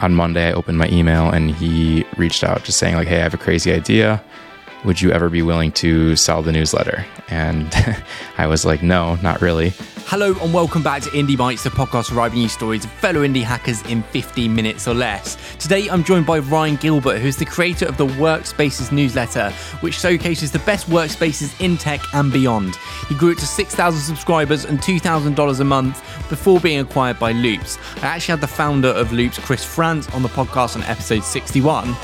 on Monday, I opened my email and he reached out just saying, like, hey, I have a crazy idea. Would you ever be willing to sell the newsletter? And I was like, no, not really. Hello and welcome back to Indie Bites, the podcast arriving you stories of fellow indie hackers in 15 minutes or less. Today I'm joined by Ryan Gilbert, who's the creator of the Workspaces newsletter, which showcases the best workspaces in tech and beyond. He grew it to 6,000 subscribers and $2,000 a month before being acquired by Loops. I actually had the founder of Loops, Chris Frantz, on the podcast on episode 61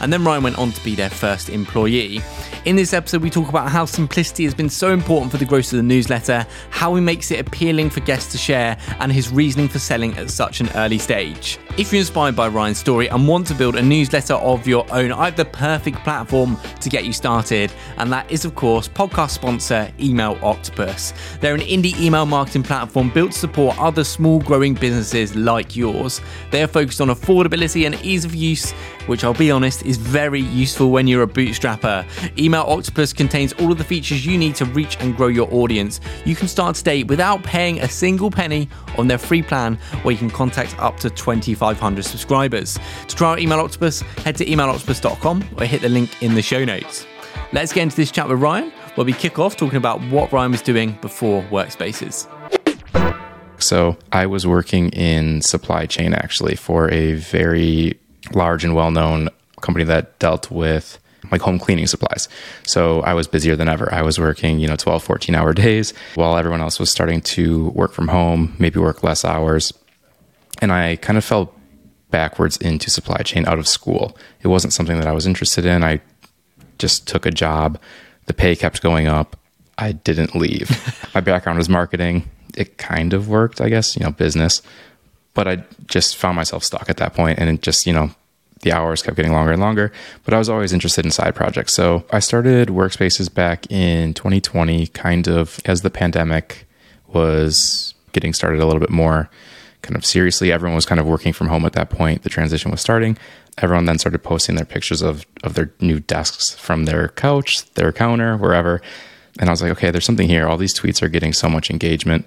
and then Ryan went on to be their first employee. In this episode, we talk about how simplicity has been so important for the growth of the newsletter, how he makes it appealing for guests to share, and his reasoning for selling at such an early stage. If you're inspired by Ryan's story and want to build a newsletter of your own, I have the perfect platform to get you started, and that is, of course, podcast sponsor Email Octopus. They're an indie email marketing platform built to support other small growing businesses like yours. They are focused on affordability and ease of use, which I'll be honest is very useful when you're a bootstrapper. Email Octopus contains all of the features you need to reach and grow your audience. You can start today without paying a single penny on their free plan, where you can contact up to 2,500 subscribers. To try out Email Octopus, head to emailoctopus.com or hit the link in the show notes. Let's get into this chat with Ryan, where we kick off talking about what Ryan was doing before Workspaces. So I was working in supply chain actually for a very large and well known company that dealt with like home cleaning supplies. So I was busier than ever. I was working, you know, 12, 14 hour days while everyone else was starting to work from home, maybe work less hours. And I kind of fell backwards into supply chain out of school. It wasn't something that I was interested in. I just took a job. The pay kept going up. I didn't leave. My background was marketing. It kind of worked, I guess, you know, business. But I just found myself stuck at that point and it just, you know, the hours kept getting longer and longer, but I was always interested in side projects. So I started Workspaces back in 2020, kind of as the pandemic was getting started a little bit more kind of seriously. Everyone was kind of working from home at that point. The transition was starting. Everyone then started posting their pictures of, of their new desks from their couch, their counter, wherever. And I was like, okay, there's something here. All these tweets are getting so much engagement.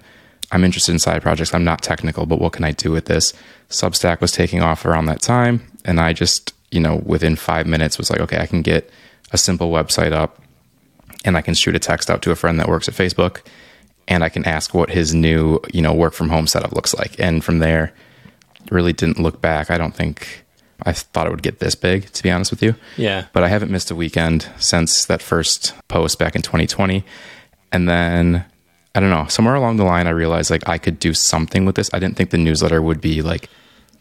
I'm interested in side projects. I'm not technical, but what can I do with this? Substack was taking off around that time. And I just, you know, within five minutes was like, okay, I can get a simple website up and I can shoot a text out to a friend that works at Facebook and I can ask what his new, you know, work from home setup looks like. And from there, really didn't look back. I don't think I thought it would get this big, to be honest with you. Yeah. But I haven't missed a weekend since that first post back in 2020. And then I don't know, somewhere along the line, I realized like I could do something with this. I didn't think the newsletter would be like,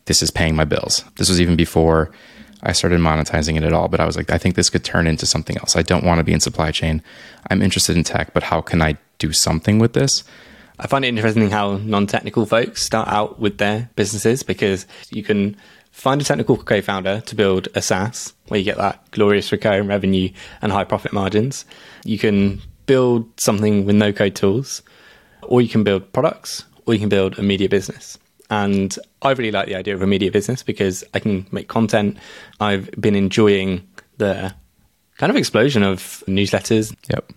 this is paying my bills. This was even before I started monetizing it at all. But I was like, I think this could turn into something else. I don't want to be in supply chain. I'm interested in tech, but how can I do something with this? I find it interesting how non technical folks start out with their businesses because you can find a technical co founder to build a SaaS where you get that glorious recurring revenue and high profit margins. You can build something with no code tools, or you can build products, or you can build a media business. And I really like the idea of a media business because I can make content. I've been enjoying the kind of explosion of newsletters. Yep.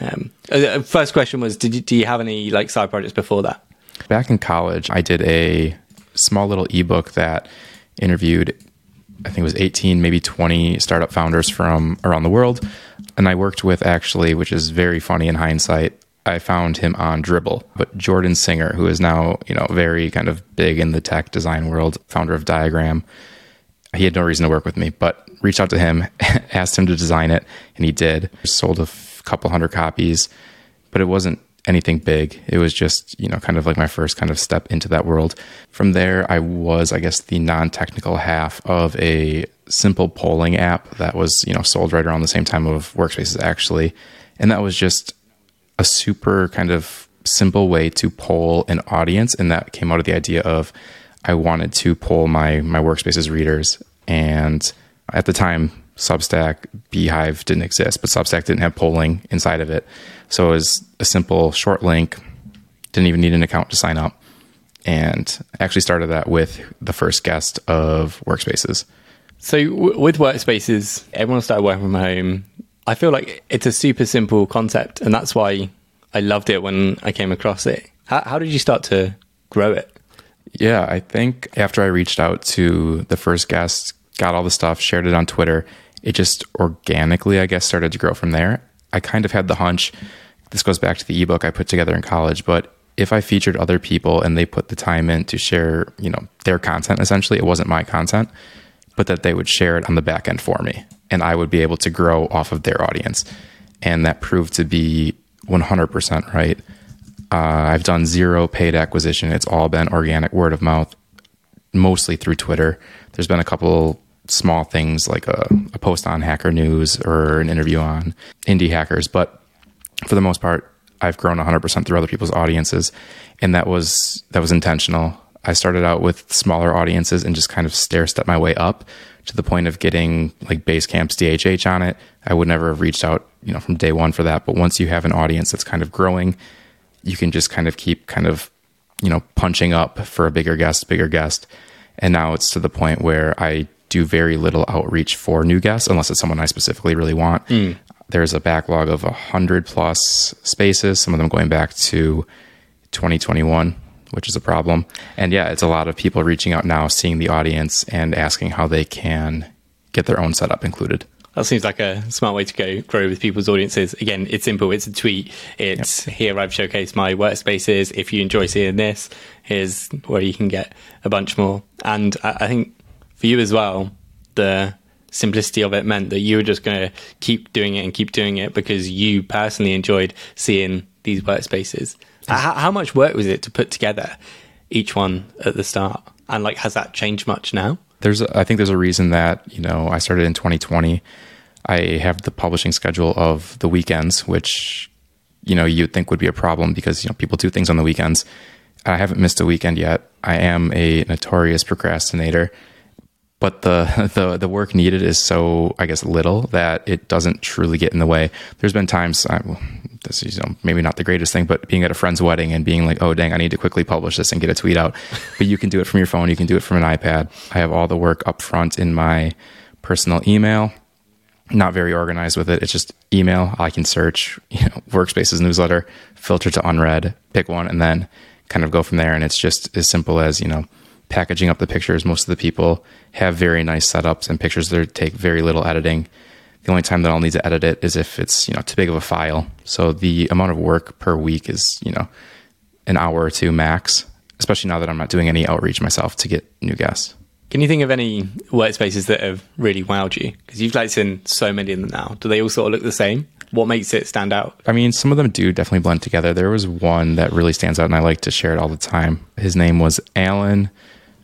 Um, uh, first question was, did you, do you have any like side projects before that? Back in college, I did a small little ebook that interviewed, I think it was 18, maybe 20 startup founders from around the world. And I worked with actually, which is very funny in hindsight, I found him on Dribbble. But Jordan Singer, who is now, you know, very kind of big in the tech design world, founder of Diagram, he had no reason to work with me, but reached out to him, asked him to design it, and he did. Sold a f- couple hundred copies, but it wasn't anything big. It was just, you know, kind of like my first kind of step into that world. From there, I was, I guess, the non technical half of a simple polling app that was, you know, sold right around the same time of Workspaces actually. And that was just a super kind of simple way to poll an audience. And that came out of the idea of I wanted to poll my my workspaces readers. And at the time, Substack, beehiiv didn't exist, but Substack didn't have polling inside of it. So it was a simple short link, didn't even need an account to sign up. And actually started that with the first guest of Workspaces. So with Workspaces, everyone started working from home. I feel like it's a super simple concept, and that's why I loved it when I came across it. How, how did you start to grow it? Yeah, I think after I reached out to the first guest, got all the stuff, shared it on Twitter, it just organically, I guess, started to grow from there. I kind of had the hunch. This goes back to the ebook I put together in college, but if I featured other people and they put the time in to share, you know, their content essentially, it wasn't my content, but that they would share it on the back end for me and I would be able to grow off of their audience. And that proved to be 100% right. Uh, I've done zero paid acquisition. It's all been organic word of mouth, mostly through Twitter. There's been a couple small things like a, a post on Hacker News or an interview on indie hackers, but for the most part, I've grown 100% through other people's audiences, and that was that was intentional. I started out with smaller audiences and just kind of stair step my way up to the point of getting like Basecamp's DHH on it. I would never have reached out, you know, from day one for that. But once you have an audience that's kind of growing, you can just kind of keep kind of, you know, punching up for a bigger guest, bigger guest. And now it's to the point where I do very little outreach for new guests unless it's someone I specifically really want. Mm. There's a backlog of 100 plus spaces, some of them going back to 2021, which is a problem. And yeah, it's a lot of people reaching out now, seeing the audience and asking how they can get their own setup included. That seems like a smart way to go grow with people's audiences. Again, it's simple. It's a tweet. It's yep. here I've showcased my workspaces. If you enjoy seeing this, here's where you can get a bunch more. And I think for you as well, the simplicity of it meant that you were just going to keep doing it and keep doing it because you personally enjoyed seeing these workspaces. How, how, much work was it to put together each one at the start? And like, has that changed much now? There's, a, I think there's a reason that, you know, I started in 2020. I have the publishing schedule of the weekends, which, you know, you'd think would be a problem because, you know, people do things on the weekends. I haven't missed a weekend yet. I am a notorious procrastinator but the, the the work needed is so I guess little that it doesn't truly get in the way. There's been times I, well, this is you know, maybe not the greatest thing, but being at a friend's wedding and being like, oh dang, I need to quickly publish this and get a tweet out. but you can do it from your phone, you can do it from an iPad. I have all the work up front in my personal email. Not very organized with it. It's just email. I can search, you know, workspaces newsletter, filter to unread, pick one, and then kind of go from there. And it's just as simple as you know packaging up the pictures. Most of the people have very nice setups and pictures that take very little editing. The only time that I'll need to edit it is if it's you know too big of a file. So the amount of work per week is you know an hour or two max. Especially now that I'm not doing any outreach myself to get new guests. Can you think of any workspaces that have really wowed you? Because you've like seen so many of them now. Do they all sort of look the same? What makes it stand out? I mean, some of them do definitely blend together. There was one that really stands out, and I like to share it all the time. His name was Alan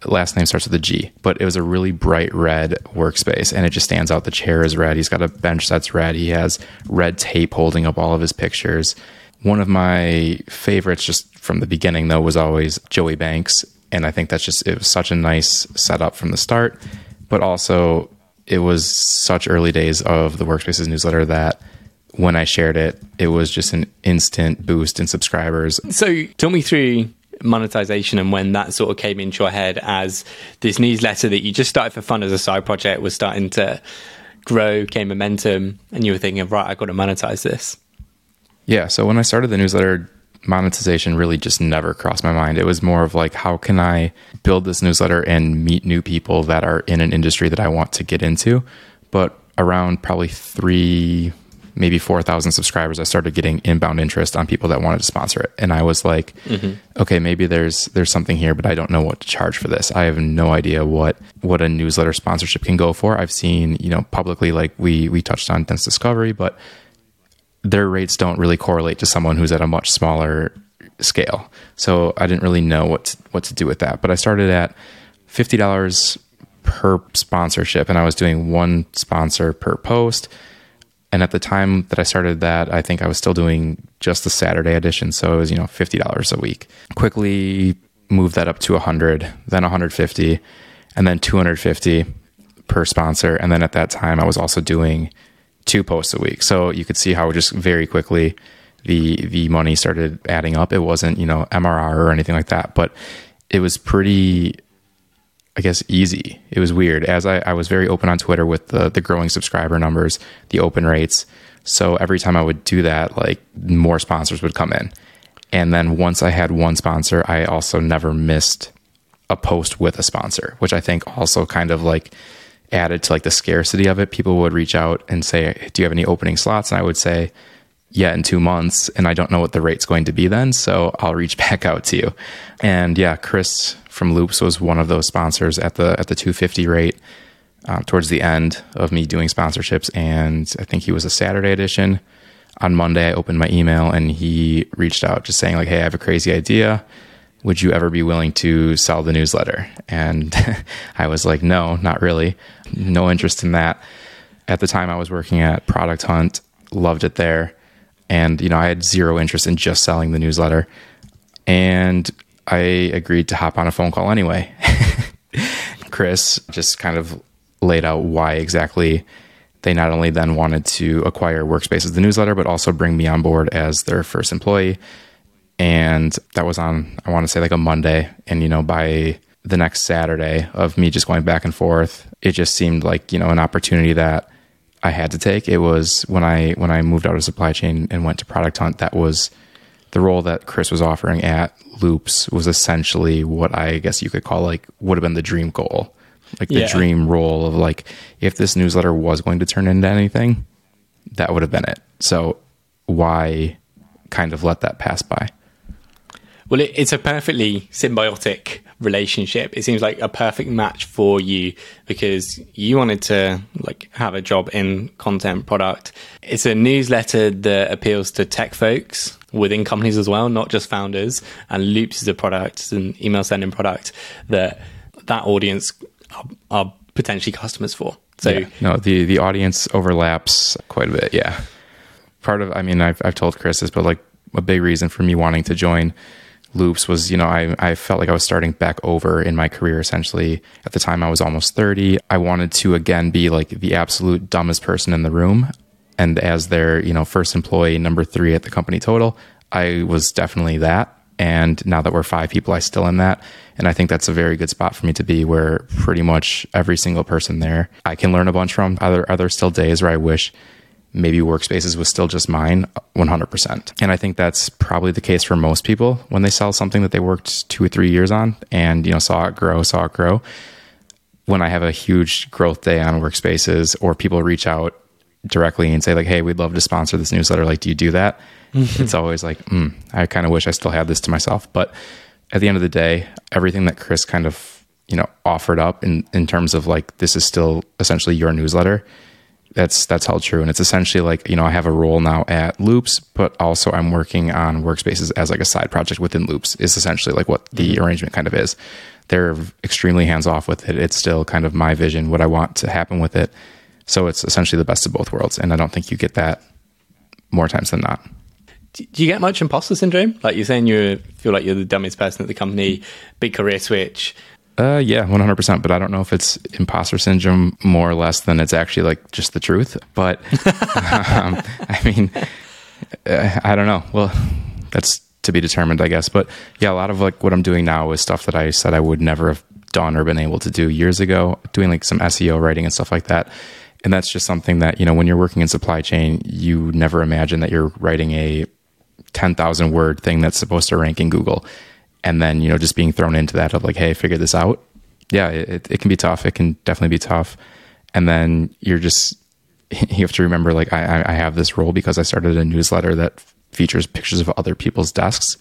last name starts with a G, but it was a really bright red workspace and it just stands out. The chair is red. He's got a bench that's red. He has red tape holding up all of his pictures. One of my favorites just from the beginning though was always Joey Banks. And I think that's just, it was such a nice setup from the start, but also it was such early days of the Workspaces newsletter that when I shared it, it was just an instant boost in subscribers. So, tell me through monetization and when that sort of came into your head as this newsletter that you just started for fun as a side project was starting to grow, gain momentum, and you were thinking, right, I got to monetize this? Yeah. So when I started the newsletter, monetization really just never crossed my mind. It was more of like, how can I build this newsletter and meet new people that are in an industry that I want to get into? But around probably three, maybe 4,000 subscribers, I started getting inbound interest on people that wanted to sponsor it. And I was like, mm-hmm. okay, maybe there's there's something here, but I don't know what to charge for this. I have no idea what what a newsletter sponsorship can go for. I've seen, you know, publicly like we we touched on Dense Discovery, but their rates don't really correlate to someone who's at a much smaller scale. So I didn't really know what to, what to do with that. But I started at $50 per sponsorship and I was doing one sponsor per post and at the time that I started that, I think I was still doing just the Saturday edition. So it was, you know, $50 a week. Quickly moved that up to 100, then 150, and then 250 per sponsor. And then at that time, I was also doing two posts a week. So you could see how just very quickly the the money started adding up. It wasn't, you know, MRR or anything like that, but it was pretty I guess easy. It was weird as I, I was very open on Twitter with the the growing subscriber numbers, the open rates. So every time I would do that, like more sponsors would come in. And then once I had one sponsor, I also never missed a post with a sponsor, which I think also kind of like added to like the scarcity of it. People would reach out and say, "Do you have any opening slots?" And I would say, "Yeah, in 2 months." And I don't know what the rate's going to be then, so I'll reach back out to you. And yeah, Chris from Loops was one of those sponsors at the at the 250 rate. Um, towards the end of me doing sponsorships, and I think he was a Saturday edition. On Monday, I opened my email and he reached out just saying, like, hey, I have a crazy idea would you ever be willing to sell the newsletter? And I was like, no, not really. No interest in that. At the time, I was working at Product Hunt, loved it there. And, you know, I had zero interest in just selling the newsletter. And I agreed to hop on a phone call anyway. Chris just kind of laid out why exactly they not only then wanted to acquire Workspace as the newsletter, but also bring me on board as their first employee and that was on I want to say like a Monday and you know by the next Saturday of me just going back and forth it just seemed like you know an opportunity that I had to take. It was when I when I moved out of supply chain and went to product hunt that was the role that Chris was offering at Loops was essentially what I guess you could call like would have been the dream goal. Like the yeah. dream role of like if this newsletter was going to turn into anything that would have been it. So why kind of let that pass by well, it, it's a perfectly symbiotic relationship. It seems like a perfect match for you because you wanted to like have a job in content product. It's a newsletter that appeals to tech folks within companies as well, not just founders. And Loops is a product, an email sending product that that audience are, are potentially customers for. So yeah. no, the the audience overlaps quite a bit. Yeah, part of I mean I've I've told Chris this, but like a big reason for me wanting to join loops was you know I, I felt like i was starting back over in my career essentially. At the time i was almost 30 i wanted to again be like the absolute dumbest person in the room. And as their you know first employee number three at the company total i was definitely that. And now that we're five people i still am that. And i think that's a very good spot for me to be where pretty much every single person there i can learn a bunch from. Other other still days where i wish maybe workspaces was still just mine 100%. And I think that's probably the case for most people when they sell something that they worked 2 or 3 years on and you know saw it grow, saw it grow. When I have a huge growth day on workspaces or people reach out directly and say like, "Hey, we'd love to sponsor this newsletter. Like, do you do that?" it's always like, mm, I kind of wish I still had this to myself, but at the end of the day, everything that Chris kind of, you know, offered up in in terms of like this is still essentially your newsletter that's that's held true. And it's essentially like you know i have a role now at loops but also i'm working on workspaces as like a side project within loops is essentially like what the mm-hmm. arrangement kind of is. They're extremely hands off with it. It's still kind of my vision what i want to happen with it. So it's essentially the best of both worlds. And i don't think you get that more times than not. Do you get much imposter syndrome? Like you're saying you feel like you're the dumbest person at the company big career switch uh, yeah, 100%. But I don't know if it's imposter syndrome more or less than it's actually like just the truth. But um, I mean, uh, I don't know. Well, that's to be determined, I guess. But yeah, a lot of like what I'm doing now is stuff that I said I would never have done or been able to do years ago, doing like some SEO writing and stuff like that. And that's just something that, you know, when you're working in supply chain, you never imagine that you're writing a 10,000 word thing that's supposed to rank in Google and then you know just being thrown into that of like hey figure this out. Yeah it, it can be tough. It can definitely be tough. And then you're just you have to remember like I, I have this role because i started a newsletter that features pictures of other people's desks.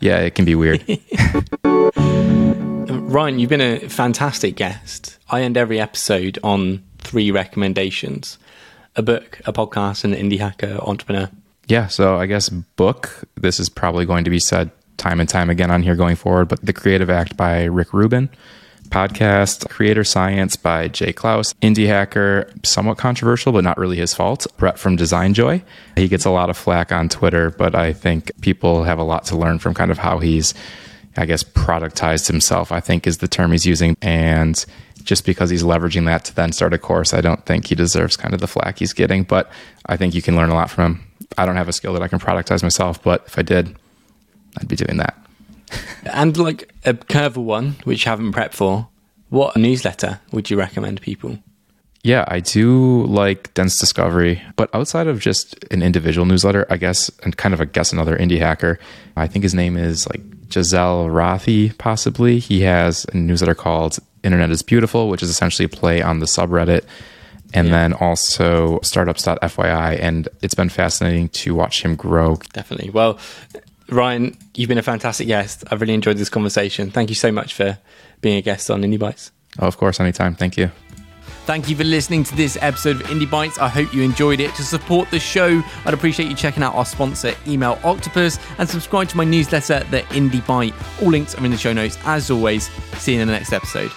Yeah it can be weird. Ryan you've been a fantastic guest. I end every episode on three recommendations. A book a podcast and an indie hacker entrepreneur. Yeah so i guess book this is probably going to be said time and time again on here going forward, but The Creative Act by Rick Rubin, podcast Creator Science by Jay Clouse, Indie Hacker, somewhat controversial, but not really his fault. Brett from Design Joy. He gets a lot of flack on Twitter, but I think people have a lot to learn from kind of how he's, I guess, productized himself, I think is the term he's using. And just because he's leveraging that to then start a course, I don't think he deserves kind of the flack he's getting, but I think you can learn a lot from him. I don't have a skill that I can productize myself, but if I did, I'd be doing that. and like a curveball one, which I haven't prepped for, what newsletter would you recommend people? Yeah, I do like Dense Discovery, but outside of just an individual newsletter, I guess, and kind of, I guess, another indie hacker, I think his name is like Giselle Rothi, possibly. He has a newsletter called Internet is Beautiful, which is essentially a play on the subreddit. And yeah. then also startups.fyi. And it's been fascinating to watch him grow. Definitely. Well, Ryan, you've been a fantastic guest. I've really enjoyed this conversation. Thank you so much for being a guest on Indie Bites. Oh, of course, anytime. Thank you. Thank you for listening to this episode of Indie Bites. I hope you enjoyed it. To support the show, I'd appreciate you checking out our sponsor, Email Octopus, and subscribe to my newsletter, The Indie Bite. All links are in the show notes. As always, see you in the next episode.